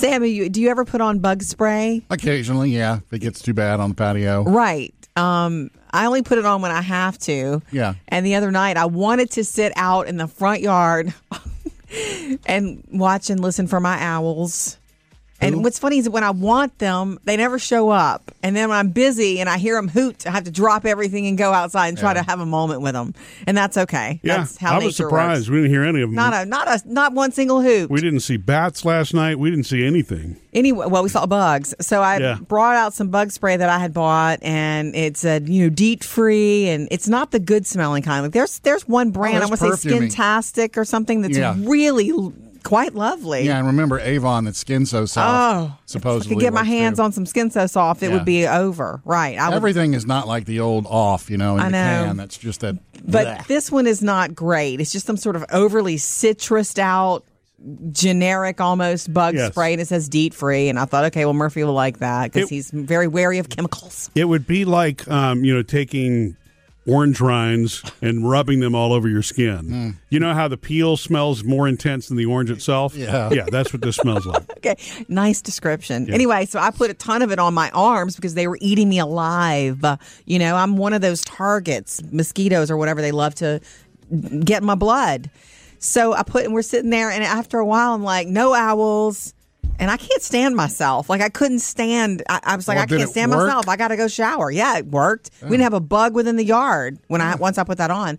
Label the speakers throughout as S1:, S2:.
S1: Sammy, you, do you ever put on bug spray?
S2: Occasionally, yeah, if it gets too bad on the patio.
S1: Right. Um, I only put it on when I have to.
S2: Yeah.
S1: And the other night, I wanted to sit out in the front yard and watch and listen for my owls. And what's funny is when I want them, they never show up. And then when I'm busy and I hear them hoot, I have to drop everything and go outside and try to have a moment with them. And that's okay.
S3: Yeah,
S1: that's how
S3: I was surprised.
S1: works.
S3: We didn't hear any of them.
S1: Not a not a not one single hoot.
S3: we didn't see bats last night. We didn't see anything.
S1: Anyway, well, we saw bugs. So I
S3: Yeah.
S1: brought out some bug spray that I had bought, and it said, you know, DEET free, and it's not the good smelling kind. Like there's there's one brand oh,
S2: I
S1: want to say. Skintastic or something that's
S2: Yeah.
S1: really quite lovely.
S2: Yeah, and remember Avon that skin so soft.
S1: Oh, if I
S2: supposedly
S1: could get my hands
S2: too.
S1: on some skin so soft, it
S2: Yeah.
S1: would be over. Right. I would,
S2: Everything is not like the old off, you know, in
S1: I
S2: the
S1: know.
S2: can. That's just that.
S1: but
S2: bleh.
S1: this one is not great. It's just some sort of overly citrused out, generic almost bug
S3: Yes.
S1: spray, and it says DEET free. And I thought, okay, well, Murphy will like that because he's very wary of chemicals.
S3: It would be like, um, you know, taking orange rinds and rubbing them all over your skin.
S2: Hmm.
S3: You know how the peel smells more intense than the orange itself?
S2: Yeah.
S3: Yeah, that's what this smells like.
S1: Okay, nice description. Anyway, so I put a ton of it on my arms because they were eating me alive. Uh, you know, I'm one of those targets, mosquitoes or whatever. They love to get my blood. So I put, and we're sitting there, and after a while, I'm like, no owls. And I can't stand myself. Like I couldn't stand. I, I was like,
S2: Well,
S1: I can't stand
S2: work?
S1: myself. I got to go shower. Yeah, it worked. We didn't have a bug within the yard when I once I put that on.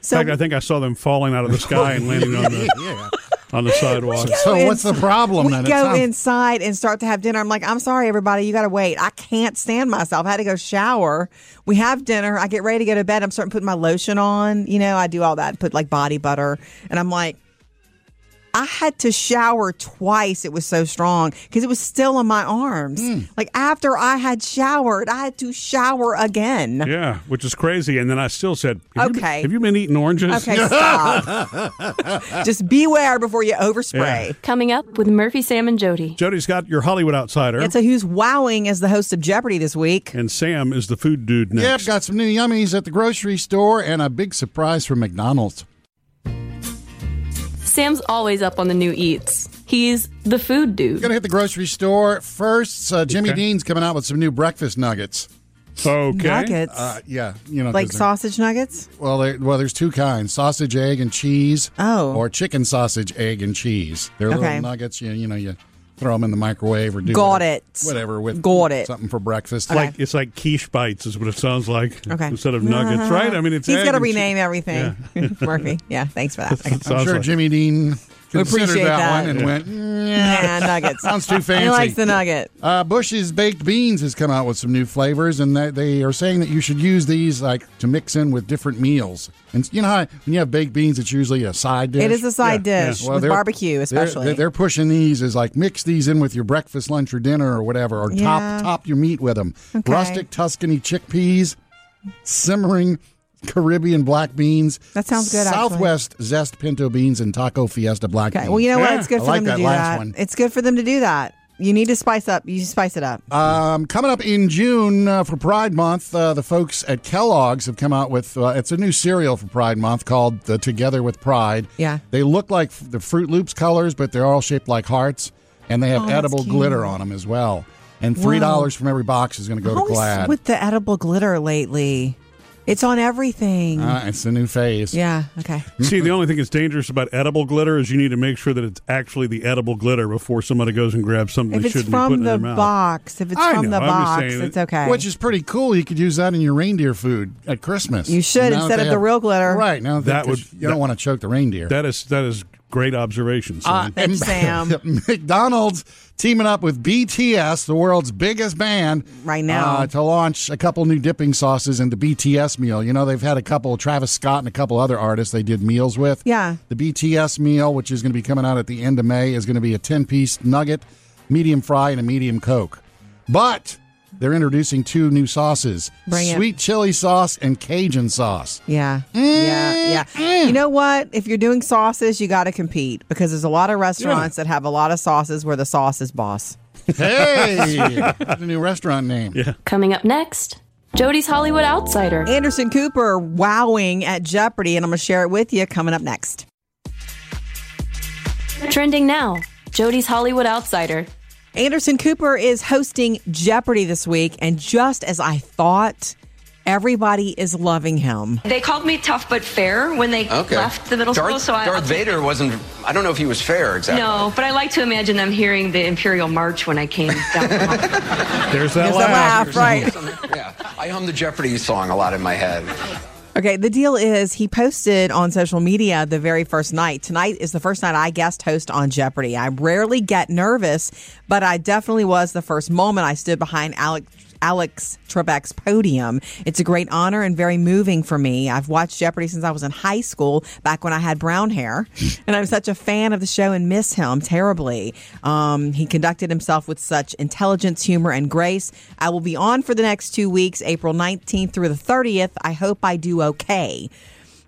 S1: So
S3: In fact, I think I saw them falling out of the sky and landing on the
S2: yeah.
S3: on the sidewalk.
S2: So what's the problem
S1: we
S2: then?
S1: Go
S2: sounds-
S1: inside and start to have dinner. I'm like, I'm sorry, everybody, you got to wait. I can't stand myself. I had to go shower. We have dinner. I get ready to go to bed. I'm starting putting my lotion on. You know, I do all that. Put like body butter, and I'm like. I had to shower twice. It was so strong because it was still on my arms.
S2: Hmm.
S1: Like after I had showered, I had to shower again.
S3: Yeah, which is crazy. And then I still said, have You
S1: Okay.
S3: been, have you been eating oranges?
S1: Okay, stop. Just beware before you overspray.
S4: Coming up with Murphy, Sam, and Jody.
S3: Jody's got your Hollywood Outsider.
S1: And so, who's wowing as the host of Jeopardy this week?
S3: and Sam is the food dude next.
S2: Yep, got some new yummies at the grocery store and a big surprise from McDonald's.
S4: Sam's always up on the new eats. He's the food dude.
S2: Gonna hit the grocery store first. Uh, Jimmy
S3: Okay.
S2: Dean's coming out with some new breakfast nuggets.
S3: okay.
S1: Nuggets.
S2: Uh, yeah, you know, 'cause
S1: like
S2: they're-
S1: sausage nuggets?
S2: Well, there, well, there's two kinds: sausage, egg, and cheese.
S1: Oh.
S2: or chicken sausage, egg, and cheese. They're
S1: Okay.
S2: little nuggets. You, you know, you throw them in the microwave or do
S1: Got
S2: whatever,
S1: it.
S2: whatever with
S1: Got it.
S2: something for breakfast.
S1: Okay.
S3: Like it's like quiche bites is what it sounds like.
S1: Okay.
S3: Instead of nuggets, uh-huh. right? I mean, it's
S1: He's
S3: egg
S1: got to
S3: and che-
S1: rename everything. Murphy. Yeah, thanks for that.
S2: I'm sure
S3: like-
S2: Jimmy Dean considered
S1: appreciate
S2: that,
S1: that.
S2: one and
S1: Yeah.
S2: went, yeah.
S1: Nah, nuggets.
S2: Sounds too fancy.
S1: He likes the nugget.
S2: Uh, Bush's Baked Beans has come out with some new flavors, and they, they are saying that you should use these like to mix in with different meals. And you know how when you have baked beans, it's usually a side dish.
S1: It is a side
S3: Yeah, yeah.
S1: dish
S2: Well,
S1: with barbecue, especially.
S2: They're, they're pushing these as like mix these in with your breakfast, lunch, or dinner, or whatever, or
S1: Yeah.
S2: top top your meat with them.
S1: Okay.
S2: Rustic Tuscany chickpeas, simmering Caribbean black beans.
S1: That sounds good, actually.
S2: Southwest zest pinto beans and taco fiesta black
S1: okay.
S2: beans.
S1: Well, you know what? It's good
S2: I
S1: for
S2: like
S1: them to
S2: that
S1: do
S2: last
S1: that.
S2: one.
S1: It's good for them to do that. You need to spice up. You spice it up.
S2: Um, coming up in June uh, for Pride Month, uh, the folks at Kellogg's have come out with uh, it's a new cereal for Pride Month called the Together with Pride.
S1: Yeah.
S2: they look like the Froot Loops colors, but they're all shaped like hearts, and they have
S1: Oh,
S2: edible glitter on them as well. And three dollars from every box is going to go to
S1: Always
S2: GLAAD.
S1: with the edible glitter lately. It's on everything.
S2: uh, it's the new phase.
S1: yeah. Okay.
S3: See, the only thing that's dangerous about edible glitter is you need to make sure that it's actually the edible glitter before somebody goes and grabs something
S1: If
S3: they
S1: it's
S3: shouldn't
S1: from
S3: putting
S1: the
S3: in their mouth.
S1: box, if it's
S3: I
S1: from
S3: know,
S1: the
S3: I'm
S1: box,
S3: saying
S1: it's okay.
S2: Which is pretty cool. You could use that in your reindeer food at Christmas.
S1: You should,
S2: Now
S1: instead
S2: they
S1: of the real glitter.
S2: Right now,
S3: That
S2: that
S3: would-
S2: you don't want to choke the reindeer.
S3: That is that is great observation.
S2: Uh,
S3: Sam.
S1: Thank you, Sam.
S2: McDonald's teaming up with BTS, the world's biggest band,
S1: Right now.
S2: uh, to launch a couple new dipping sauces in the BTS meal. You know, they've had a couple, Travis Scott and a couple other artists they did meals with.
S1: Yeah.
S2: The BTS meal, which is going to be coming out at the end of May, is going to be a 10 piece nugget, medium fry, and a medium Coke. But they're introducing two new sauces
S1: Bring it.
S2: sweet chili sauce and Cajun sauce.
S1: Yeah. Yeah. Yeah. Mm-hmm. You know what? If you're doing sauces, you got to compete because there's a lot of restaurants that have a lot of sauces where the sauce is boss.
S2: Hey, that's a new restaurant name. Yeah.
S4: Coming up next, Jody's Hollywood Outsider.
S1: Anderson Cooper wowing at Jeopardy, and I'm going to share it with you coming up next.
S4: Trending now. Jody's Hollywood Outsider.
S1: Anderson Cooper is hosting Jeopardy this week, and just as I thought, everybody is loving him.
S5: They called me tough but fair when they
S6: Okay.
S5: left the middle
S6: Darth,
S5: school. So I,
S6: Darth
S5: I'll
S6: Vader wasn't. I don't know if he was fair exactly.
S5: No, but I like to imagine them hearing the Imperial March when I came down. the.
S3: There's that
S1: There's a
S3: laugh.
S1: laugh, right?
S6: Yeah, I hum the Jeopardy song a lot in my head.
S1: Okay, the deal is he posted on social media the very first night. Tonight is the first night I guest host on Jeopardy. I rarely get nervous, but I definitely was the first moment I stood behind Alex. Alex Trebek's podium. It's a great honor and very moving for me. I've watched Jeopardy since I was in high school, back when I had brown hair, and I'm such a fan of the show and miss him terribly. Um, he conducted himself with such intelligence, humor, and grace. I will be on for the next two weeks, April 19th through the 30th. I hope I do okay.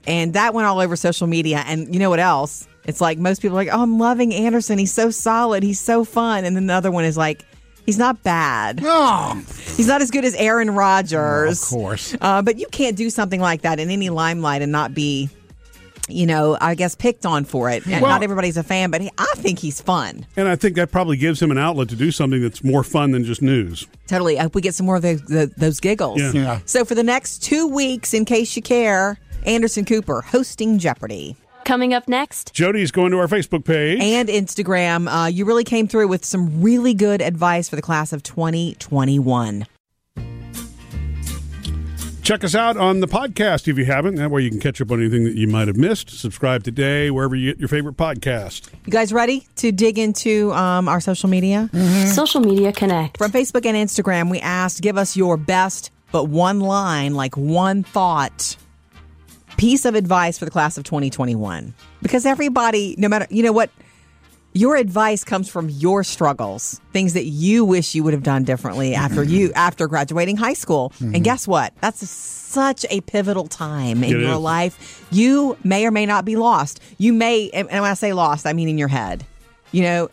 S1: And that went all over social media. And you know what else? It's like most people are like, oh, I'm loving Anderson. He's so solid. He's so fun. And then the other one is like, he's not bad.
S2: Oh,
S1: He's not as good as Aaron Rodgers.
S2: of course.
S1: Uh, but you can't do something like that in any limelight and not be, you know, I guess picked on for it. And
S3: Well-
S1: not everybody's a fan, but he, I think he's fun.
S3: And I think that probably gives him an outlet to do something that's more fun than just news.
S1: Totally. I hope we get some more of those, the, those giggles.
S3: Yeah.
S2: Yeah.
S1: So for the next two weeks, in case you care, Anderson Cooper hosting Jeopardy.
S4: Coming up next,
S3: Jody's going to our Facebook page.
S1: and Instagram. Uh, you really came through with some really good advice for the class of 2021.
S3: Check us out on the podcast if you haven't. That way you can catch up on anything that you might have missed. Subscribe today wherever you get your favorite podcast.
S1: You guys ready to dig into um, our social media?
S4: Social Media Connect.
S1: From Facebook and Instagram, we asked give us your best, but one line, like one thought, piece of advice for the class of 2021. Because everybody, no matter, you know what? Your advice comes from your struggles, things that you wish you would have done differently after you mm-hmm. after graduating high school. And mm-hmm. guess what? That's such a pivotal time in
S3: It
S1: your
S3: is.
S1: life. You may or may not be lost. You may, and when I say lost, I mean in your head. You know,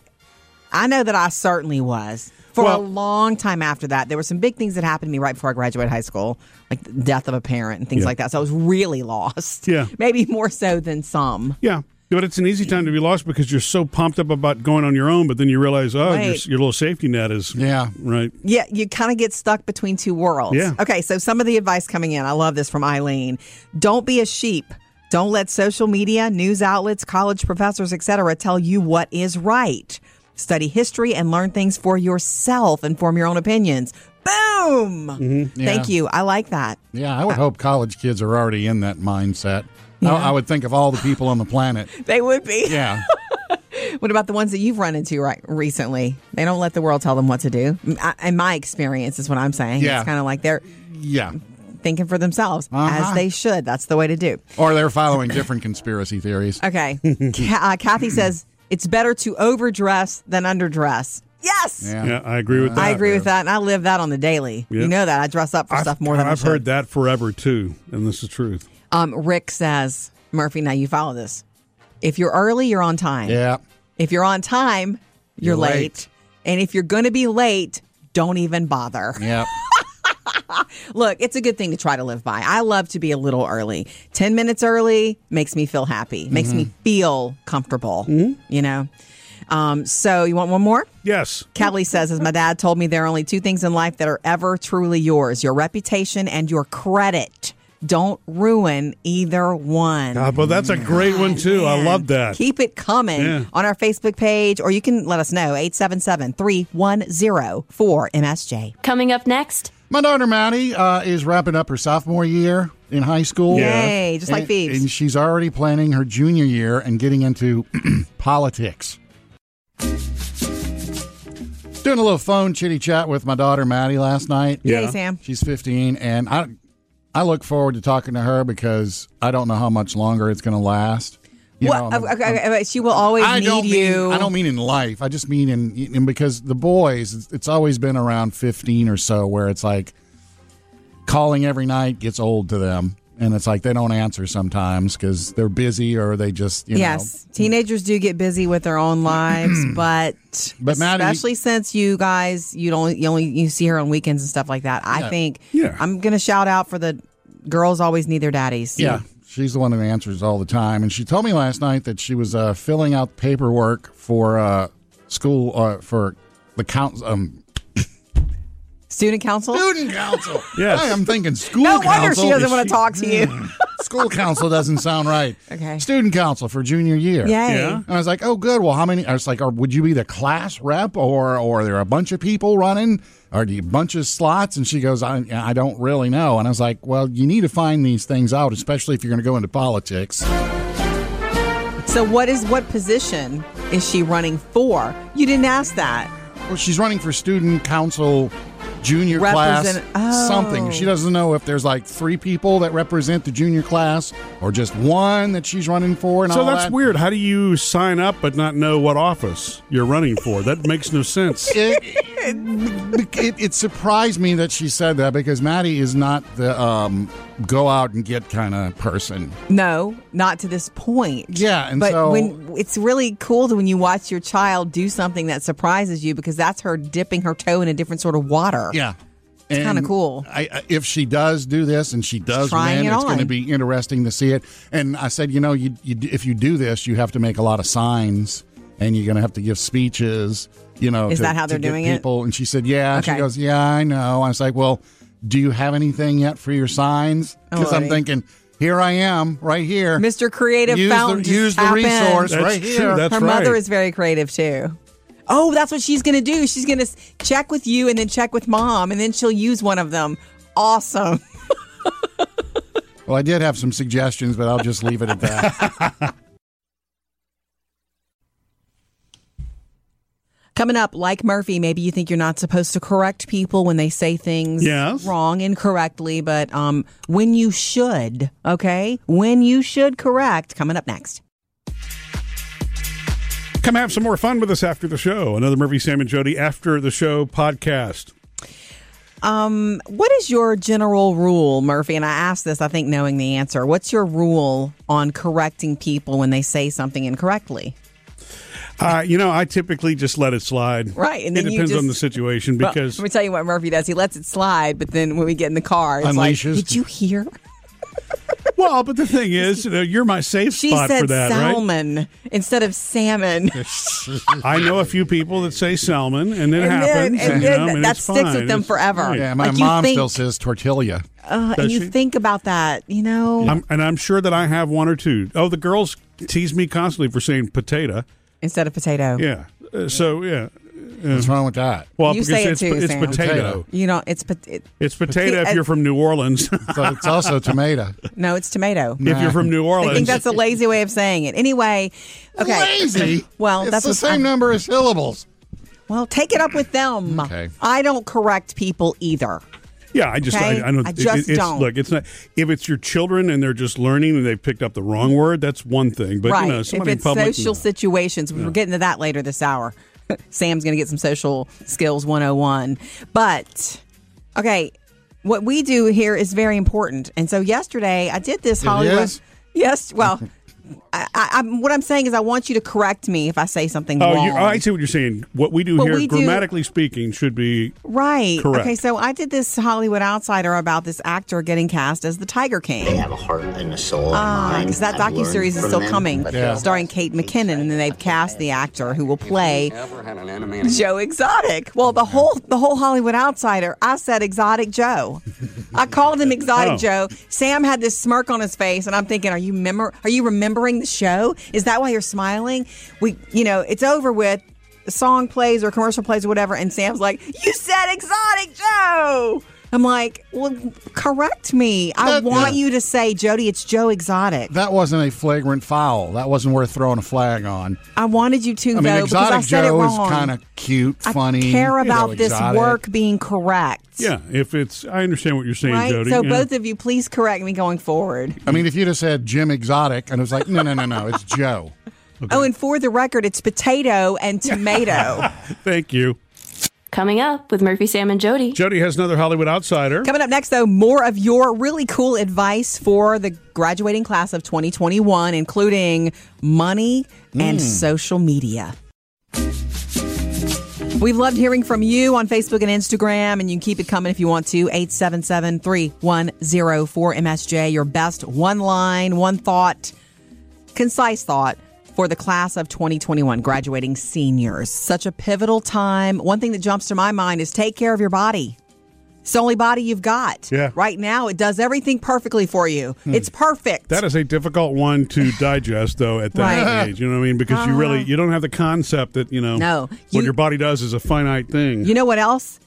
S1: I know that I certainly was. For
S3: Well-
S1: a long time after that, there were some big things that happened to me right before I graduated high school, like the death of a parent and things
S3: Yeah.
S1: like that. So I was really lost.
S3: Yeah.
S1: Maybe more so than some.
S3: Yeah. But it's an easy time to be lost because you're so pumped up about going on your own, but then you realize, oh, your,
S1: Right.
S3: your little safety net is.
S2: Yeah.
S3: Right.
S1: Yeah, you kind of get stuck between two worlds.
S3: Yeah.
S1: Okay, so some of the advice coming in, I love this from Eileen. Don't be a sheep. Don't let social media, news outlets, college professors, etc. tell you what is right. Study history and learn things for yourself and form your own opinions. Boom!
S3: Mm-hmm.
S1: Thank you. I like that.
S2: Yeah, I would hope college kids are already in that mindset. I, I would think of all the people on the planet.
S1: They would be.
S2: Yeah.
S1: What about the ones that you've run into right recently? They don't let the world tell them what to do. I- In my experience, is what I'm saying.
S2: Yeah.
S1: It's kind of like they're
S2: Yeah.
S1: thinking for themselves,
S2: Uh-huh.
S1: as they should. That's the way to do.
S2: Or they're following different conspiracy theories.
S1: Okay. Ca- uh, Kathy says it's better to overdress than underdress. Yes.
S2: Yeah.
S3: Yeah, I agree with that.
S1: I agree with that, and I live that on the daily.
S3: Yeah.
S1: You know that I dress up for
S3: I've,
S1: stuff more than I
S3: I've
S1: should.
S3: heard that forever too, and this is truth.
S1: Um, Rick says, Murphy, now you follow this. If you're early, you're on time.
S2: Yeah.
S1: If you're on time, you're,
S2: You're
S1: late.
S2: late.
S1: And if you're going to be late, don't even bother.
S2: Yeah.
S1: Look, it's a good thing to try to live by. I love to be a little early. 10 minutes early makes me feel happy, makes me feel comfortable, you know? Um, so, you want one more?
S3: Yes.
S1: Kelly says, as my dad told me, there are only two things in life that are ever truly yours your reputation and your credit. Don't ruin either one.
S3: Uh, but that's a great one too. I love that.
S1: Keep it coming
S3: Yeah.
S1: on our Facebook page, or you can let us know 877 310 4MSJ.
S4: Coming up next,
S2: My daughter Maddie uh, is wrapping up her sophomore year in high school.
S3: Yeah.
S1: Yay, just like
S2: and,
S1: Phoebes.
S2: and she's already planning her junior year and getting into politics. Doing a little phone chitty chat with my daughter Maddie last night.
S1: Yay,
S3: Yeah.
S1: Sam.
S2: She's 15, and I I look forward to talking to her because I don't know how much longer it's going to last. You
S1: What?
S2: know,
S1: okay, okay, she will always
S2: I
S1: need
S2: don't
S1: you.
S2: Mean, I don't mean in life. I just mean in, in because the boys. It's, it's always been around fifteen or so, where it's like calling every night gets old to them, and it's like they don't answer sometimes because they're busy or they just you
S1: yes, teenagers do get busy with their own lives, but,
S2: But Maddie-
S1: especially since you guys you don't you only you see her on weekends and stuff like that. I
S2: Yeah.
S1: think
S3: Yeah.
S1: I'm gonna shout out for the girls always need their daddies.
S2: know, yeah. She's the one who answers all the time, and she told me last night that she was uh, filling out paperwork for uh, school uh, for the council. Um,
S1: Student council?
S2: student council.
S3: Yes.
S2: I'm thinking school council.
S1: no
S2: council.
S1: wonder she doesn't want to talk to you. Hmm.
S2: School council doesn't sound right.
S1: Okay.
S2: Student council for junior year.
S1: Yay.
S3: Yeah.
S2: And I was like, oh, good. Well, how many? I was like, or would you be the class rep, or or are there a bunch of people running, or do you a bunch of slots? And she goes, I, I don't really know. And I was like, well, you need to find these things out, especially if you're going to go into politics.
S1: So what is what position is she running for? You didn't ask that.
S2: Well, she's running for student council, junior class,
S1: oh.
S2: something. She oh. doesn't know if there's like three people that represent the junior class, or just one that she's running for. And
S3: So
S2: all
S3: that's
S2: that.
S3: weird. How do you sign up but not know what office you're running for? That makes no sense.
S2: it, it, it surprised me that she said that because Maddie is not the um, go out and get kind of person.
S1: No, not to this point.
S2: Yeah, and
S1: but
S2: so-
S1: when it's really cool to when you watch your child do something that surprises you because that's her dipping her toe in a different sort of water.
S2: Yeah.
S1: It's kinda cool.
S2: I, I- if she does do this and she does win,
S1: it
S2: it's going to be interesting to see it. And I said, you know, you, you, if you do this, you have to make a lot of signs and you're going to have to give speeches. You know,
S1: Is
S2: to-
S1: that how they're
S2: get
S1: doing it?
S2: people. And she said, yeah. And She goes, yeah, I know. I was like, well, do you have anything yet for your signs? Oh, because I'm thinking, here I am, right here.
S1: Mr. Creative
S2: use
S1: Fountain.
S2: the, use the
S1: tap in.
S2: resource
S3: That's
S2: right
S3: true.
S2: here.
S3: That's
S1: Her
S3: right.
S1: mother is very creative too. Oh, that's what she's going to do. She's going to check with you and then check with mom, and then she'll use one of them. Awesome.
S2: well, I did have some suggestions, but I'll just leave it at that.
S1: Coming up, like Murphy, maybe you think you're not supposed to correct people when they say things
S3: Yes.
S1: wrong, incorrectly, but um, when you should, okay? When you should correct. Coming up next.
S3: Come have some more fun with us after the show. Another Murphy, Sam, and Jody after the show podcast.
S1: Um, what is your general rule, Murphy? And I asked this, I think, knowing the answer. What's your rule on correcting people when they say something incorrectly?
S3: Uh, you know, I typically just let it slide.
S1: Right, and then
S3: it
S1: you
S3: depends on the situation
S1: Well,
S3: because
S1: let me tell you what Murphy does. He lets it slide, but then when we get in the car, it's like,
S2: Unleashes.
S1: did you hear?
S3: well, but the thing is, you know, you're my safe
S1: She
S3: spot
S1: said
S3: for that, right?
S1: salmon instead of salmon.
S3: I know a few people that say salmon, and then it
S1: and
S3: happens.
S1: then, and
S3: you
S1: then
S3: know, I
S1: that
S3: it's
S1: sticks
S3: fine.
S1: with them
S3: It's-
S1: forever.
S2: yeah, my
S1: Like
S2: mom
S1: think-
S2: still says tortilla.
S1: Uh, and you
S3: she?
S1: think about that, you know,
S3: I'm, and I'm sure that I have one or two. Oh, the girls tease me constantly for saying potato.
S1: Instead of potato.
S3: Yeah. Uh, so yeah.
S2: What's wrong with that?
S3: Well,
S1: You
S3: because
S1: say it
S3: it's,
S1: too,
S3: it's
S1: Sam.
S3: potato.
S2: Potato.
S1: You know, it's pot- it,
S3: It's potato if you're from New Orleans.
S2: So it's also tomato.
S1: no, it's tomato.
S3: if you're from New Orleans.
S1: I think that's a lazy way of saying it. Anyway, okay.
S2: Lazy.
S1: Well,
S2: it's
S1: that's
S2: the
S1: what
S2: same
S1: I'm-
S2: number of syllables.
S1: Well, take it up with them.
S2: Okay.
S1: I don't correct people either.
S3: Yeah, I just
S1: Okay?
S3: I, I don't.
S1: I
S3: it- it's,
S1: don't.
S3: Look, it's not if it's your children and they're just learning and they've picked up the wrong word. That's one thing. But
S1: right.
S3: you know,
S1: if it's
S3: public.
S1: social
S3: no.
S1: situations, we're getting to that later this hour. Sam's going to get some social skills 101. But, okay, what we do here is very important. And so yesterday I did this
S2: It
S1: Hollywood. Yes. Well, I, I, I'm, what I'm saying is I want you to correct me if I say something
S3: Oh,
S1: wrong.
S3: you, I see what you're saying. What we do
S1: What
S3: here,
S1: we do-
S3: grammatically speaking, should be
S1: Right.
S3: Correct.
S1: Okay, so I did this Hollywood Outsider about this actor getting cast as the Tiger King.
S7: They have a heart and a soul. and ah,
S1: because
S7: mind.
S1: that
S7: I've
S1: docu series is still
S7: them.
S1: coming,
S2: Yeah.
S1: starring Kate McKinnon, and then they've cast the actor who will play
S6: Ever had an enemy in
S1: Joe Exotic. Well, the whole the whole Hollywood Outsider, I said Exotic Joe. I called him Exotic
S3: Oh.
S1: Joe. Sam had this smirk on his face, and I'm thinking, are you memor- Are you remembering the show? Is that why you're smiling? We, you know, it's over with. The song plays or commercial plays or whatever, and Sam's like, "You said Exotic Joe." I'm like, "Well, correct me. I
S2: That-
S1: want
S2: yeah.
S1: you to say, Jody, it's Joe Exotic."
S2: That wasn't a flagrant foul. That wasn't worth throwing a flag on.
S1: I wanted you to
S2: I mean,
S1: though because I
S2: Exotic
S1: said
S2: Joe
S1: it
S2: is
S1: wrong.
S2: kind of cute, funny.
S1: I
S2: funny.
S1: care
S2: you know,
S1: about this work being correct.
S3: yeah. If it's, I understand what you're saying,
S1: Right.
S3: Jody.
S1: so
S3: yeah.
S1: both of you, please correct me going forward.
S2: I mean, if you'd have said Jim Exotic, and it was like, no, no, no, no, it's Joe.
S1: Oh, and for the record, it's potato and tomato.
S3: Thank you.
S4: Coming up with Murphy, Sam, and Jody.
S3: Jody has another Hollywood outsider.
S1: Coming up next, though, more of your really cool advice for the graduating class of 2021, including money and hmm. social media. We've loved hearing from you on Facebook and Instagram, and you can keep it coming if you want to. 877 310 4MSJ. Your best one line, one thought, concise thought for the class of 2021, graduating seniors. Such a pivotal time. One thing that jumps to my mind is take care of your body. It's the only body you've got.
S3: Yeah.
S1: Right now, it does everything perfectly for you. It's perfect.
S3: That is a difficult one to digest, though, at that
S1: Right. Uh-huh.
S3: age. You know what I mean? Because you really you don't have the concept that you know
S1: No.
S3: what
S1: You-
S3: your body does is a finite thing.
S1: You know what else?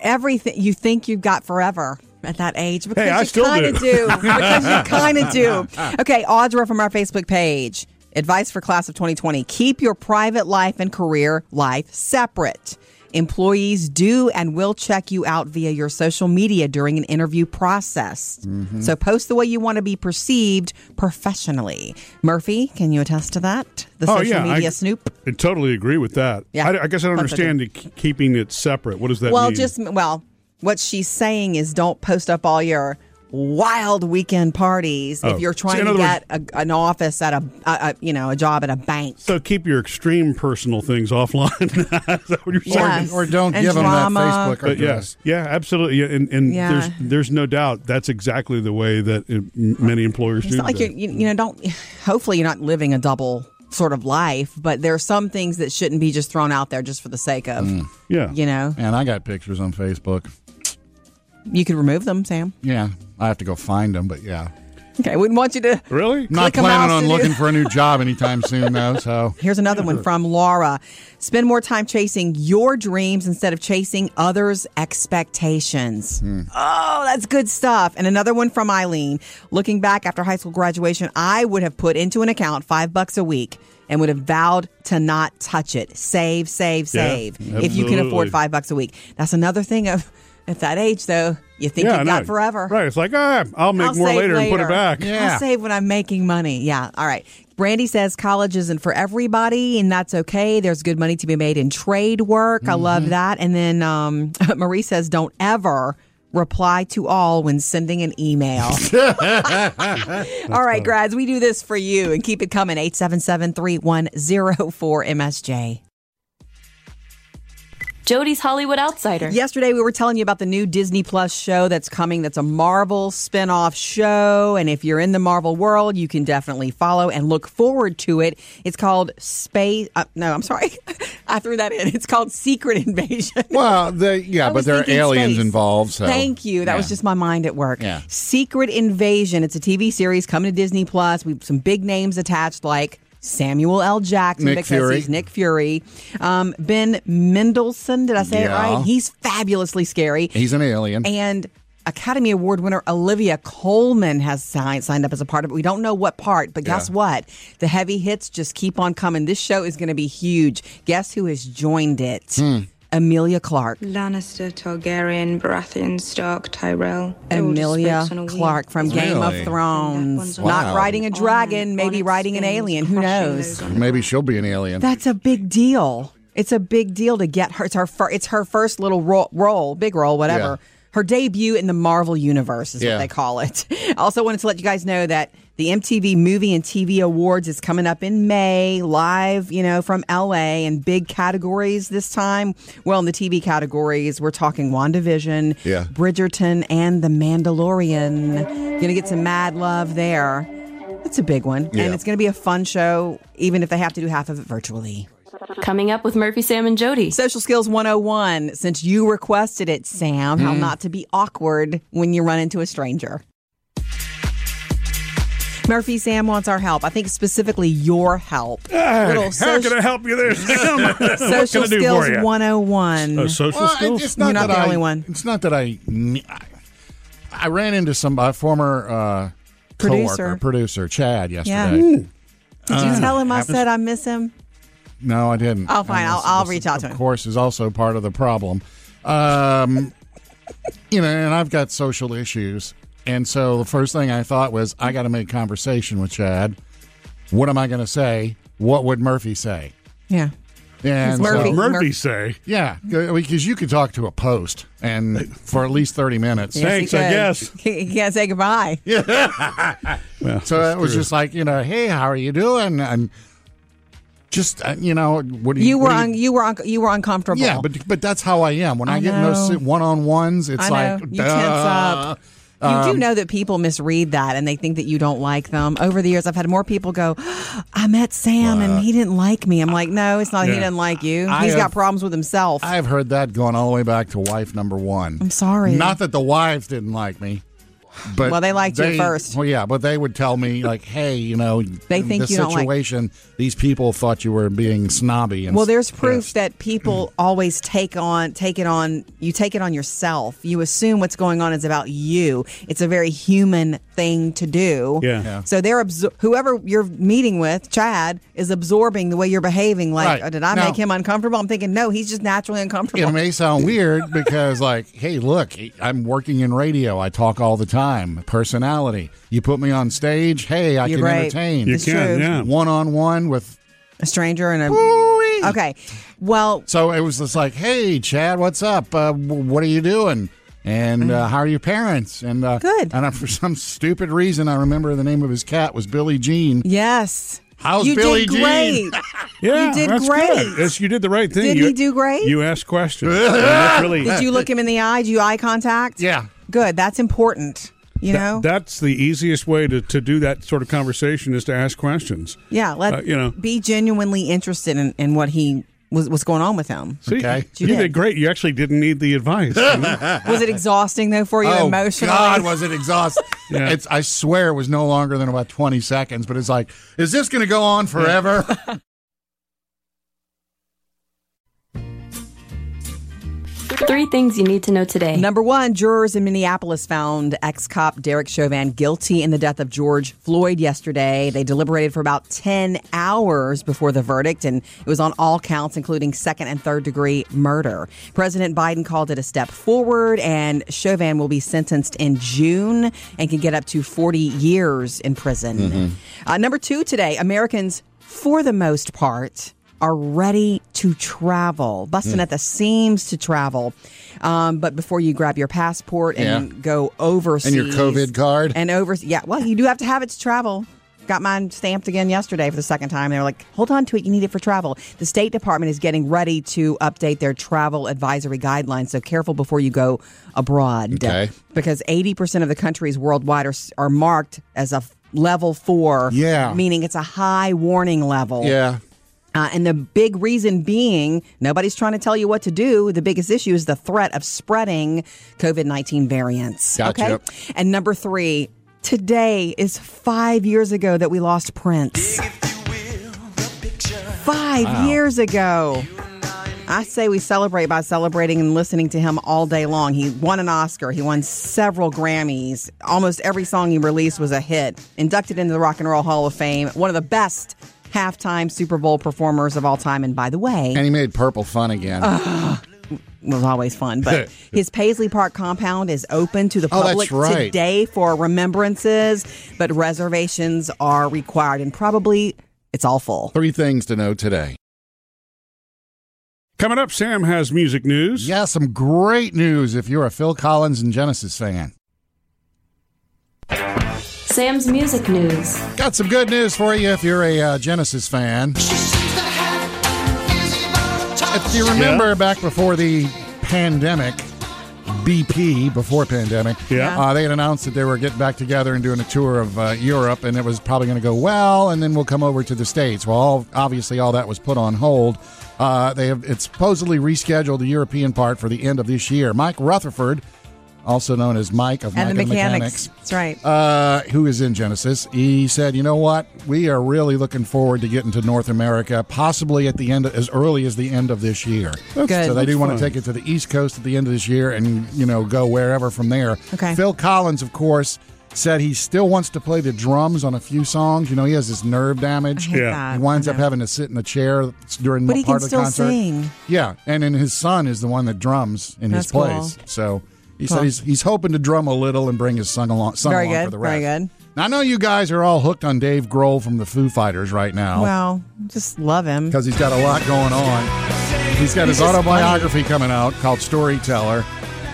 S1: Everything you think you've got forever at that age because
S3: Hey,
S1: you kind of
S3: do.
S1: do. because you kind of do. Okay, Audra from our Facebook page. Advice for class of 2020. Keep your private life and career life separate. Employees do and will check you out via your social media during an interview process.
S3: Mm-hmm.
S1: So post the way you want to be perceived professionally. Murphy, can you attest to that? The
S3: oh
S1: social
S3: yeah,
S1: media
S3: I,
S1: snoop?
S3: I totally agree with that.
S1: Yeah.
S3: I, I guess I don't
S1: That's
S3: understand the, keeping it separate. What does that
S1: well,
S3: mean?
S1: Well, just well, what she's saying is don't post up all your wild weekend parties
S3: Oh.
S1: if you're trying
S3: in
S1: to
S3: other
S1: get a, an office at a, a, a you know a job at a bank.
S3: so keep your extreme personal things offline. is that what you're saying?
S1: Yes.
S2: Or don't
S1: And
S2: give them that. Facebook
S3: But
S2: address.
S3: yes, yeah, absolutely. Yeah, and and
S1: Yeah.
S3: there's there's no doubt that's exactly the way that uh, m- many employers
S1: It's
S3: do.
S1: not like you're, you, you know don't. Hopefully, you're not living a double sort of life, but there are some things that shouldn't be just thrown out there just for the sake of
S2: Mm.
S3: yeah,
S1: you know.
S2: And I got pictures on Facebook.
S1: You could remove them, Sam.
S2: Yeah, I have to go find them, but yeah.
S1: Okay, wouldn't want you to.
S3: really.
S2: Not
S1: Click a
S2: planning
S1: mouse
S2: on looking for a new job anytime soon, though. So
S1: Here's another one from Laura. Spend more time chasing your dreams instead of chasing others' expectations. Hmm. Oh, that's good stuff. And another one from Eileen. Looking back after high school graduation, I would have put into an account five bucks a week and would have vowed to not touch it. Save, save,
S3: Yeah,
S1: save. if you can afford five bucks a week. That's another thing of at that age, though, you think
S3: yeah,
S1: you've got forever.
S3: Right. It's like ah, I'll make
S1: I'll
S3: more
S1: save
S3: later, and put it back.
S2: Yeah.
S1: I'll save when I'm making money. Yeah. All right. Brandy says college isn't for everybody, and that's okay. There's good money to be made in trade work. I love
S3: Mm-hmm.
S1: that. And then um, Marie says, don't ever reply to all when sending an email. all right, grads, we do this for you and keep it coming. 877 3104 MSJ.
S4: Jody's Hollywood Outsider.
S1: Yesterday, we were telling you about the new Disney Plus show that's coming. That's a Marvel spin-off show. And if you're in the Marvel world, you can definitely follow and look forward to it. It's called Space. Uh, no, I'm sorry. I threw that in. It's called Secret Invasion.
S2: well, the, yeah, but there are aliens
S1: space.
S2: involved. So
S1: Thank you. That was just my mind at work.
S2: Yeah.
S1: Secret Invasion. It's a TV series coming to Disney Plus. We've some big names attached like Samuel L. Jackson
S2: Nick
S1: because
S2: Fury.
S1: he's Nick Fury. Um, ben Mendelsohn. Did I say it right? He's fabulously scary.
S2: He's an alien.
S1: And Academy Award winner Olivia Colman has signed, signed up as a part of it. We don't know what part, but guess
S2: Yeah.
S1: what? The heavy hits just keep on coming. This show is going to be huge. Guess who has joined it?
S2: Hmm.
S1: Emilia Clarke.
S8: Lannister, Targaryen, Baratheon, Stark, Tyrell. They're all just
S1: Emilia
S8: spokes on a wheel.
S1: Clarke from Game
S2: Really?
S1: of Thrones.
S8: One's on
S1: Not riding a dragon,
S8: and
S1: maybe
S8: on
S1: riding an alien. Who knows?
S2: Maybe she'll be an alien.
S1: That's a big deal. It's a big deal to get her. It's her. Fir- it's her first little ro- role, big role, whatever.
S2: Yeah.
S1: Her debut in the Marvel universe is
S2: Yeah.
S1: what they call it. I also wanted to let you guys know that the MTV Movie and TV Awards is coming up in May, live, you know, from LA, and big categories this time. Well, in the TV categories, we're talking WandaVision,
S2: Yeah.
S1: Bridgerton, and The Mandalorian. Gonna get some mad love there. That's a big one,
S2: Yeah.
S1: and it's gonna be a fun show, even if they have to do half of it virtually.
S4: Coming up with Murphy, Sam, and Jody.
S1: Social Skills 101. Since you requested it, Sam, how
S2: Hmm.
S1: not to be awkward when you run into a stranger. Murphy, Sam wants our help. I think specifically your help. Little
S3: How
S1: social,
S3: can I help you there, Sam? what
S1: social Skills
S3: for you?
S1: 101.
S3: Uh, social
S2: Well,
S3: skills.
S2: it's not
S1: You're not
S2: that
S1: the
S2: I,
S1: only one.
S2: It's not that I. I, I ran into some uh, former uh,
S1: Producer.
S2: coworker, producer Chad
S1: yeah.
S2: yesterday.
S1: Did you tell him I said I miss him?
S2: No, I didn't.
S1: Oh, fine.
S2: And
S1: I'll-
S2: this-
S1: I'll
S2: this,
S1: reach out to him.
S2: Of course, is also part of the problem. Um, you know, and I've got social issues, and so the first thing I thought was I got to make conversation with Chad. What am I going to say? What would Murphy say?
S1: Yeah.
S2: And
S1: Murphy.
S2: so-
S3: Murphy say.
S2: yeah, because you could talk to a post and for at least thirty minutes.
S1: Yes,
S3: Thanks, I guess.
S1: He he can't say goodbye.
S3: Well,
S2: So it was
S3: true.
S2: just like you know, hey, how are you doing? And just uh, you know, what do you?
S1: You were
S2: what do
S1: un- you were un- you were uncomfortable.
S2: Yeah, but but that's how I am. When I,
S1: I
S2: get in those one on ones, it's
S1: I know.
S2: like
S1: You
S2: duh.
S1: tense up. You
S2: Um,
S1: do know that people misread that and they think that you don't like them. Over the years, I've had more people go, I met Sam and he didn't like me. I'm like, no, it's not he didn't like you.
S2: I
S1: He's got problems with himself.
S2: I've heard that going all the way back to wife number one.
S1: I'm sorry.
S2: Not that the wives didn't like me, but
S1: Well, they liked you first.
S2: Well, yeah, but they would tell me like, "Hey, you know,
S1: They
S2: in
S1: think
S2: this
S1: you don't like-
S2: situation, these people thought you were being snobby." And
S1: well, there's proof that people always take on take it on you take it on yourself. You assume what's going on is about you. It's a very human thing to do.
S3: Yeah. Yeah.
S1: So they're absor- whoever you're meeting with, Chad, is absorbing the way you're behaving. Like,
S2: Right.
S1: "Oh, did I
S2: Now-
S1: make him uncomfortable? I'm thinking, no, he's just naturally uncomfortable.
S2: It may sound weird because, like, hey, look, I'm working in radio. I talk all the time. Personality. You put me on stage, hey, I
S1: You're
S2: can
S1: right.
S2: entertain.
S3: You
S1: It's
S3: can,
S1: true.
S3: yeah.
S2: One on one with.
S1: a stranger and a
S2: Woo-wee.
S1: okay. Well,
S2: So it was just like, hey, Chad, what's up? Uh, what are you doing? And uh, how are your parents? And uh,
S1: Mm. Good.
S2: And uh, for some stupid reason, I remember the name of his cat was Billy Jean.
S1: yes.
S2: How's
S1: you
S2: Billie
S1: did
S2: Jean?
S1: great.
S3: Yeah,
S1: You did
S3: that's
S1: great.
S3: Good. Yes, you did the right thing.
S1: Didn't
S3: you,
S1: he do great?
S3: You asked questions. Really,
S1: Did you look him in the eye? Do you eye contact?
S2: Yeah.
S1: Good. That's important. You know.
S3: That's the easiest way to, to do that sort of conversation is to ask questions.
S1: yeah. Let
S3: uh, you know.
S1: be genuinely interested in, in what he was what's going on with him.
S3: See,
S2: Okay.
S3: you,
S1: You
S3: did.
S1: did.
S3: great. You actually didn't need the advice.
S1: Was it exhausting though for you
S2: oh
S1: emotionally?
S2: God, was it exhausting?
S3: Yeah.
S2: It's I swear it was no longer than about twenty seconds. But it's like, is this going to go on forever?
S4: Three things you need to know today.
S1: Number one, jurors in Minneapolis found ex cop Derek Chauvin guilty in the death of George Floyd yesterday. They deliberated for about 10 hours before the verdict, and it was on all counts, including second and third degree murder. President Biden called it a step forward, and Chauvin will be sentenced in June and can get up to 40 years in prison. Uh, number two today, Americans, for the most part, are ready to travel, busting at the seams to travel. Um, but before you grab your passport and
S2: Yeah.
S1: go overseas,
S2: And your COVID card.
S1: and over, yeah, well, you do have to have it to travel. Got mine stamped again yesterday for the second time. They were like, hold on to it. You need it for travel. The State Department is getting ready to update their travel advisory guidelines. So careful before you go abroad.
S2: Okay.
S1: Because 80% of the countries worldwide are, are marked as a level four.
S2: Yeah.
S1: Meaning it's a high warning level.
S2: yeah.
S1: Uh, and the big reason being, nobody's trying to tell you what to do. The biggest issue is the threat of spreading COVID 19 variants.
S2: Gotcha.
S1: Okay. And number three, today is five years ago that we lost Prince. Five years ago. I say we celebrate by celebrating and listening to him all day long. He won an Oscar. He won several Grammys. Almost every song he released was a hit. Inducted into the Rock and Roll Hall of Fame. One of the best halftime Super Bowl performers of all time. And by the way,
S2: And he made purple fun again.
S1: was always fun. But his Paisley Park compound is open to the
S2: Oh,
S1: public
S2: right.
S1: today for remembrances, but reservations are required, and probably it's all full.
S2: Three things to know today.
S3: Coming up, Sam has music news.
S2: Yeah, some great news if you're a Phil Collins and Genesis fan.
S4: Sam's music news.
S2: Got some good news for you if you're a uh, Genesis fan. If you remember back before the pandemic, BP, before pandemic,
S3: Yeah.
S2: uh, they had announced that they were getting back together and doing a tour of uh, Europe, and it was probably going to go well, and then we'll come over to the States. Well, all, obviously, all that was put on hold. Uh, they have it's supposedly rescheduled the European part for the end of this year. Mike Rutherford, also known as Mike of
S1: And
S2: Mike
S1: the
S2: and
S1: mechanics. That's right.
S2: uh, who is in Genesis, he said, "You know what? We are really looking forward to getting to North America, possibly at the end, of, as early as the end of this year.
S1: Good.
S2: So they do
S3: That's
S2: want to take it to the East Coast at the end of this year, and you know, go wherever from there.
S1: Okay.
S2: Phil Collins, of course." Said he still wants to play the drums on a few songs. You know, he has this nerve damage.
S1: I hate
S3: Yeah.
S1: that.
S2: He winds up having to sit in a chair during
S1: But he
S2: part
S1: can
S2: of the
S1: still
S2: concert.
S1: sing.
S2: Yeah, and then his son is the one that drums in
S1: That's
S2: his
S1: cool.
S2: place. So he
S1: Cool.
S2: said he's he's hoping to drum a little and bring his son along. Son
S1: Very
S2: along
S1: good,
S2: For the rest.
S1: very good.
S2: Now, I know you guys are all hooked on Dave Grohl from the Foo Fighters right now
S1: Well, just love him.
S2: because he's got a lot going on. He's got his
S1: just
S2: autobiography coming out called Storyteller.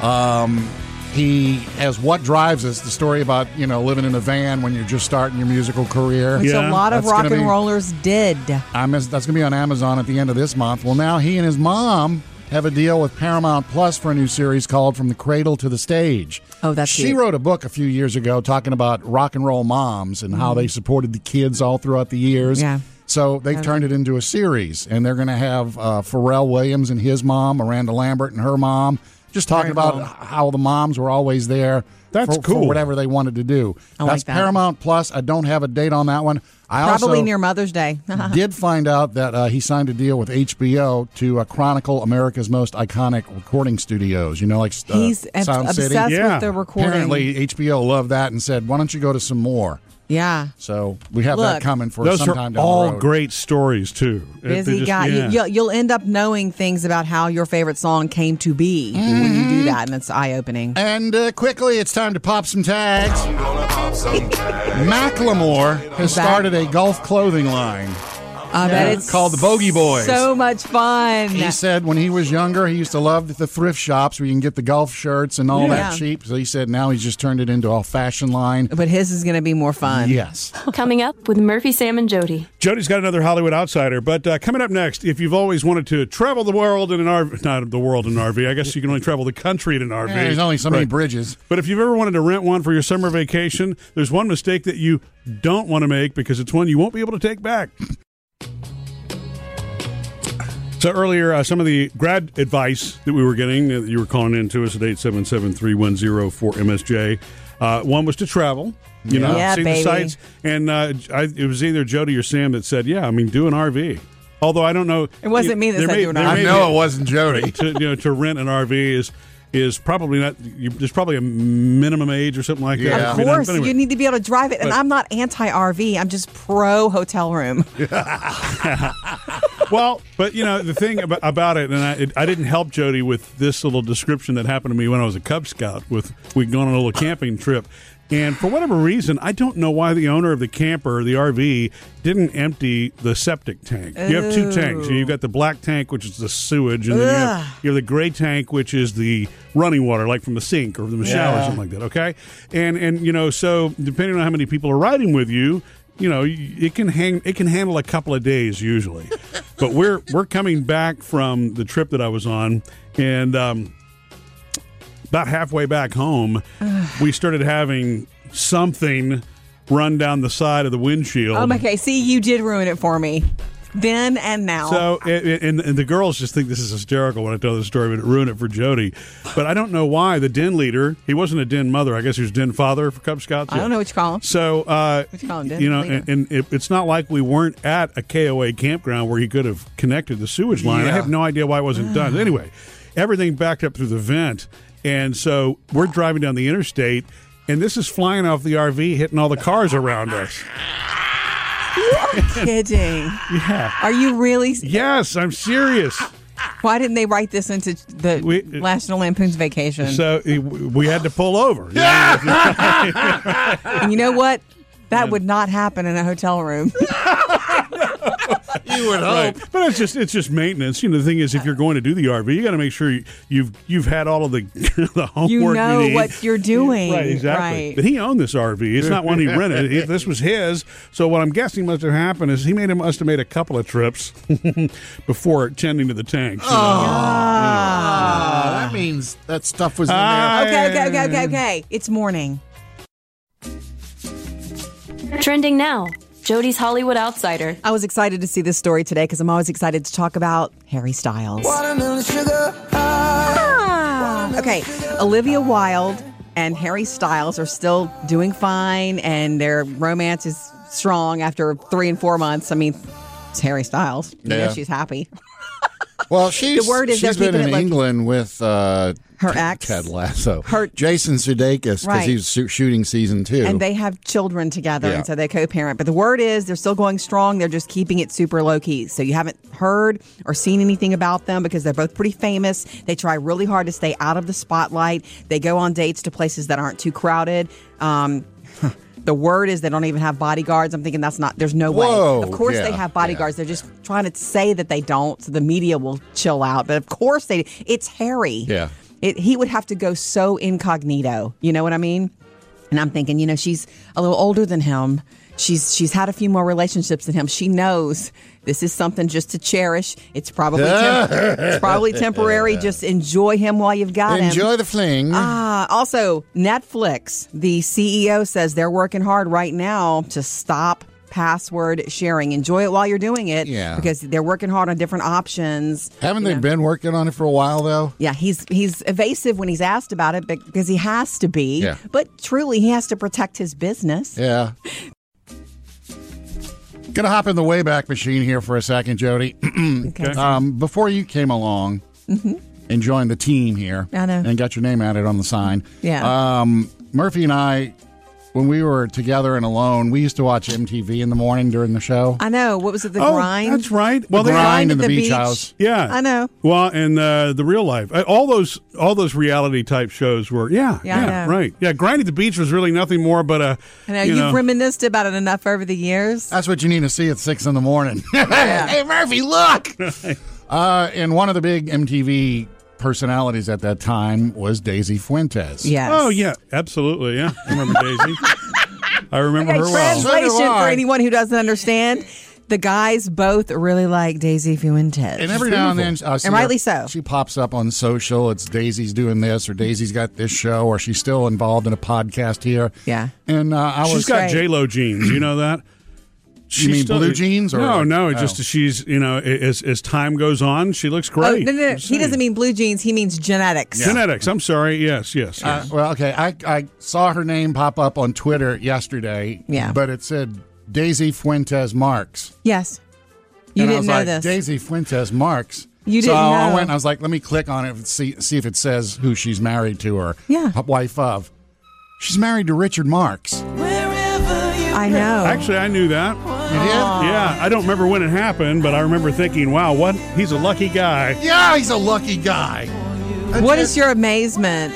S2: Um, he has What Drives Us, the story about you know living in a van when you're just starting your musical career.
S1: Which
S3: Yeah,
S1: a lot of
S2: that's
S1: rock and
S2: be-
S1: rollers did.
S2: I'm, that's going to be on Amazon at the end of this month. Well, now he and his mom have a deal with Paramount Plus for a new series called From the Cradle to the Stage.
S1: Oh, that's
S2: She
S1: cute.
S2: wrote a book a few years ago talking about rock and roll moms and how they supported the kids all throughout the years.
S1: Yeah.
S2: So they've turned it into a series, and they're going to have uh, Pharrell Williams and his mom, Miranda Lambert and her mom, just talking
S1: Very
S2: about
S1: cool.
S2: how the moms were always there.
S3: That's
S2: for, for
S3: cool.
S2: whatever they wanted to do.
S1: I like
S2: That's
S1: that.
S2: Paramount Plus. I don't have a date on that one. I
S1: Probably
S2: also
S1: near Mother's Day.
S2: did find out that uh, he signed a deal with HBO to uh, chronicle America's most iconic recording studios. You know, like uh,
S1: He's
S2: Sound
S1: obsessed
S2: City.
S3: Yeah.
S1: with the recording.
S2: Apparently, HBO loved that and said, "Why don't you go to some more?"
S1: Yeah.
S2: So we have that coming for
S3: Those
S2: some
S3: are
S2: time down
S3: all
S2: the road.
S3: great stories too.
S1: Busy
S3: just-
S1: guy.
S3: yeah.
S1: You, you'll, you'll end up knowing things about how your favorite song came to be when you
S2: Mm-hmm.
S1: do that, and it's eye opening.
S2: And uh, quickly, it's time to pop some tags. Macklemore has started a golf clothing line.
S1: I bet it's
S2: called the Bogey Boys.
S1: So much fun.
S2: He said when he was younger, he used to love the thrift shops where you can get the golf shirts and all
S1: Yeah.
S2: that cheap. So he said now he's just turned it into a fashion line.
S1: but his is going to be more fun.
S2: Yes.
S4: Coming up with Murphy, Sam, and Jody.
S3: Jody's got another Hollywood outsider, but uh, coming up next, if you've always wanted to travel the world in an RV, not the world in an RV, I guess you can only travel the country in an RV.
S2: Yeah, there's only so many
S3: Right.
S2: bridges.
S3: But if you've ever wanted to rent one for your summer vacation, there's one mistake that you don't want to make because it's one you won't be able to take back. So earlier, uh, some of the grad advice that we were getting, uh, that you were calling in to us at 877-310-4MSJ. Uh, one was to travel, you know,
S1: Yeah,
S3: see
S1: baby.
S3: the sights. And uh, I, it was either Jody or Sam that said, yeah, I mean, do an RV. Although I don't know.
S1: It wasn't me that said
S3: may-
S1: do an RV.
S3: may
S2: I know it wasn't Jody.
S3: to you know to rent an RV is is probably not. You, there's probably a minimum age or something like that.
S2: Yeah.
S3: I
S1: Of
S3: mean,
S1: course,
S3: but anyway.
S1: you need to be able to drive it. And I'm not anti RV. I'm just pro hotel room.
S3: well, but you know the thing about, about it, and I, it, I didn't help Jody with this little description that happened to me when I was a Cub Scout. With we'd gone on a little camping trip, and for whatever reason, I don't know why the owner of the camper, the RV, didn't empty the septic tank. You have two tanks. You've got the black tank, which is the sewage, and then you have, you have the gray tank, which is the running water, like from the sink or from the shower, or something like that. Okay, and and you know, so depending on how many people are riding with you. You know, it can hang. It can handle a couple of days usually, but we're we're coming back from the trip that I was on, and um, about halfway back home, we started having something run down the side of the windshield.
S1: Um, okay, see, you did ruin it for me. Then and now.
S3: So, and, and, and the girls just think this is hysterical when I tell this story, but it ruined it for Jody. But I don't know why the den leader, he wasn't a den mother, I guess he was den father for Cub Scouts.
S1: I don't know what you call them.
S3: So, uh,
S1: What you call him, den
S3: you know,
S1: leader?
S3: and, and it, it's not like we weren't at a KOA campground where he could have connected the sewage line. I have no idea why it wasn't done. Anyway, everything backed up through the vent. And so we're driving down the interstate, and this is flying off the RV, hitting all the cars around us.
S1: You are kidding.
S3: Yeah.
S1: Are you really?
S3: Yes, I'm serious.
S1: Why didn't they write this into the
S3: We-
S1: National Lampoon's Vacation?
S3: So uh, we had to pull over.
S1: and you know what? That would not happen in a hotel room.
S2: You would
S3: Right. But it's just it's just maintenance. You know, the thing is, if you're going to do the RV, you got to make sure you, you've you've had all of the the homework.
S1: You know
S3: need.
S1: what you're doing.
S3: Right, exactly.
S1: Right.
S3: But he owned this RV. It's not one he rented. He- this was his. So what I'm guessing must have happened is he made him must have made a couple of trips before tending to the tanks. you know?
S2: Ah, that means that stuff was in
S3: Ah.
S2: there.
S1: Okay, okay, okay, okay, okay. It's morning.
S4: Trending now. Jody's Hollywood Outsider.
S1: I was excited to see this story today because I'm always excited to talk about Harry Styles. Ah, okay, Olivia Wilde and Harry Styles are still doing fine, and their romance is strong after three and four months. I mean, it's Harry Styles. You know
S2: Yeah.
S1: she's happy.
S2: Well, she's
S1: The word is
S2: she's
S1: they're
S2: been in
S1: it like-
S2: England with uh,
S1: Her ex.
S2: Ted Lasso,
S1: Her-
S2: Jason Sudeikis because
S1: Right.
S2: he was su- shooting season two.
S1: and they have children together,
S2: Yeah.
S1: and so they co-parent. But the word is they're still going strong. They're just keeping it super low key. So you haven't heard or seen anything about them because they're both pretty famous. They try really hard to stay out of the spotlight. They go on dates to places that aren't too crowded. Um, the word is they don't even have bodyguards. I'm thinking that's not. There's no
S2: Whoa,
S1: way. Of course they have bodyguards. They're just trying to say that they don't, so the media will chill out. But of course they. It's Harry.
S2: Yeah.
S1: It, he would have to go so incognito. You know what I mean? And I'm thinking, you know, she's a little older than him. she's she's had a few more relationships than him. She knows this is something just to cherish. It's probably temp- it's probably temporary. Just enjoy him while you've got him.
S2: Enjoy the fling.
S1: Uh, also, Netflix, the CEO says they're working hard right now to stop password sharing. Enjoy it while you're doing it.
S2: Yeah.
S1: Because they're working hard on different options.
S2: Haven't they
S1: know.
S2: been working on it for a while though?
S1: Yeah, he's he's evasive when he's asked about it because he has to be.
S2: Yeah.
S1: But truly, he has to protect his business.
S2: Yeah. Gonna hop in the Wayback Machine here for a second, Jody.
S1: Okay.
S2: um, before you came along and joined the team here,
S1: Mm-hmm. I know.
S2: and got your name added on the sign.
S1: Yeah.
S2: Um, Murphy and I, when we were together and alone, we used to watch MTV in the morning during the show.
S1: I know. What was it? The
S3: oh,
S1: grind.
S3: that's right. Well,
S2: the
S3: they
S2: grind
S1: at
S2: and the,
S1: the
S2: beach,
S1: beach.
S2: house.
S3: Yeah,
S1: I know.
S3: Well, and uh, the real life, Uh, all those all those reality type shows were yeah,
S1: Yeah, I know.
S3: right, yeah. Grind at the beach was really nothing more but a.
S1: I know
S3: you
S1: you've
S3: know,
S1: reminisced about it enough over the years.
S2: That's what you need to see at six in the morning. hey, Murphy, look! uh, and one of the big MTV personalities at that time was Daisy Fuentes.
S1: Yes.
S3: Oh yeah, absolutely. Yeah, I remember Daisy. I remember
S1: Okay,
S3: her well.
S1: translation
S2: So
S1: for anyone who doesn't understand. The guys both really like Daisy Fuentes.
S2: And every now and then, uh, see
S1: And rightly
S2: her-
S1: so.
S2: She pops up on social. It's Daisy's doing this, or Daisy's got this show, or she's still involved in a podcast here.
S1: Yeah.
S2: And uh, I was.
S3: She's got J Lo genes. You know that.
S2: You mean
S3: still-
S2: blue jeans or-
S3: no? No,
S2: oh.
S3: just she's you know as as time goes on, she looks
S1: Oh,
S3: great.
S1: no, no, no. He doesn't mean blue jeans. He means genetics.
S3: genetics. I'm sorry. Yes, yes.
S2: Uh, well, okay. I, I saw her name pop up on Twitter yesterday.
S1: Yeah.
S2: But it said Daisy Fuentes Marx.
S1: Yes. You
S2: and
S1: didn't
S2: was
S1: know
S2: like,
S1: this.
S2: Daisy Fuentes Marx.
S1: You didn't
S2: I
S1: know.
S2: went and I was like, let me click on it and see see if it says who she's married to or
S1: Yeah.
S2: wife of. She's married to Richard Marx.
S1: I know.
S3: Actually, I knew that.
S2: You did?
S3: Yeah, I don't remember when it happened, but I remember thinking, "Wow, what? He's a lucky guy."
S2: Yeah, he's a lucky guy.
S1: what is your amazement?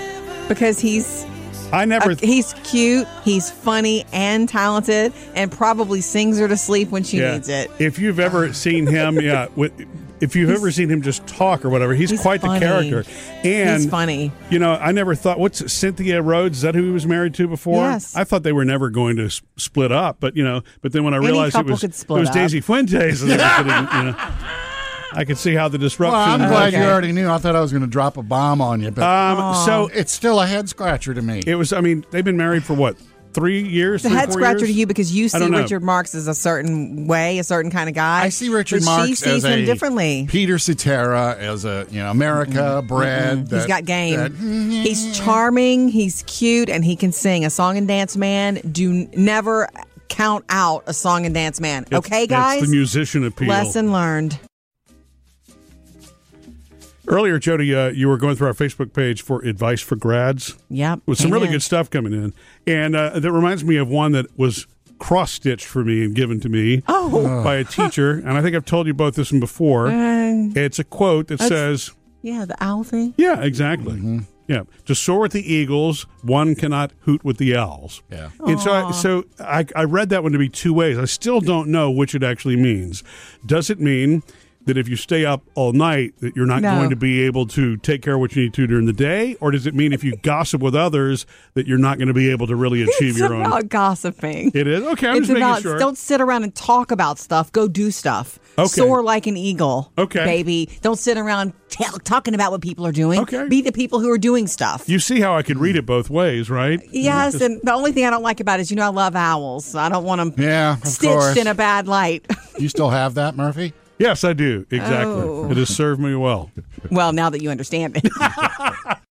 S1: Because he's
S3: I never.
S1: uh, he's cute, he's funny and talented, and probably sings her to sleep when she
S3: yeah.
S1: needs it.
S3: If you've ever seen him, yeah, with, if you've ever seen him just talk or whatever, he's,
S1: He's
S3: quite
S1: funny.
S3: the character. And
S1: He's funny.
S3: You know, I never thought. What's Cynthia Rhodes? Is that who he was married to before?
S1: Yes.
S3: I thought they were never going to s- split up, but you know, but then when I
S1: Any
S3: realized it was
S1: could
S3: it was
S1: up.
S3: Daisy Fuentes, and everything, you know, I could see how the disruption.
S2: Well, I'm glad you already knew. I thought I was going to drop a bomb on you, but
S3: Um, so
S2: it's still a head scratcher to me.
S3: it was. I mean, they've been married for what three years?
S1: The
S3: three,
S1: head scratcher
S3: years?
S1: to you because you see. Richard Marx as a certain way, a certain kind of guy.
S2: I see Richard
S1: but
S2: Marx
S1: She sees
S2: as
S1: him
S2: a
S1: differently.
S2: Peter Cetera as a you know America bred.
S1: He's got game.
S2: that-
S1: He's charming. He's cute, and he can sing. A song and dance man. Do never count out a song and dance man.
S3: It's-
S1: okay, guys.
S3: It's the musician appeal.
S1: Lesson learned.
S3: Earlier, Jody, uh, you were going through our Facebook page for advice for grads
S1: Yep.
S3: with some really
S1: in.
S3: good stuff coming in, and uh, that reminds me of one that was cross stitched for me and given to me
S1: Oh.
S3: by a teacher. And I think I've told you both this one before.
S1: Uh,
S3: it's a quote that says,
S1: yeah, the owl thing.
S3: "Yeah, exactly."
S2: Mm-hmm.
S3: Yeah, to soar with the eagles, one cannot hoot with the owls.
S2: Yeah.
S3: And so, I, so I, I read that one to be two ways. I still don't know which it actually means. Does it mean that if you stay up all night, that you're not
S1: No.
S3: going to be able to take care of what you need to during the day, or does it mean if you gossip with others that you're not going to be able to really achieve
S1: It's
S3: your
S1: about
S3: own?
S1: gossiping.
S3: It is okay. I'm
S1: it's
S3: just making
S1: about
S3: sure.
S1: don't sit around and talk about stuff. Go do stuff.
S3: Okay.
S1: Soar like an eagle.
S3: Okay.
S1: baby. Don't sit around tell, talking about what people are doing.
S3: Okay.
S1: Be the people who are doing stuff.
S3: You see how I could read it both ways, right?
S1: yes, and the only thing I don't like about it is you know I love owls. I don't want them
S2: Yeah, of
S1: stitched
S2: course.
S1: in a bad light.
S2: You still have that, Murphy?
S3: Yes, I do. Exactly.
S1: Oh.
S3: It has served me well.
S1: well, now that you understand it.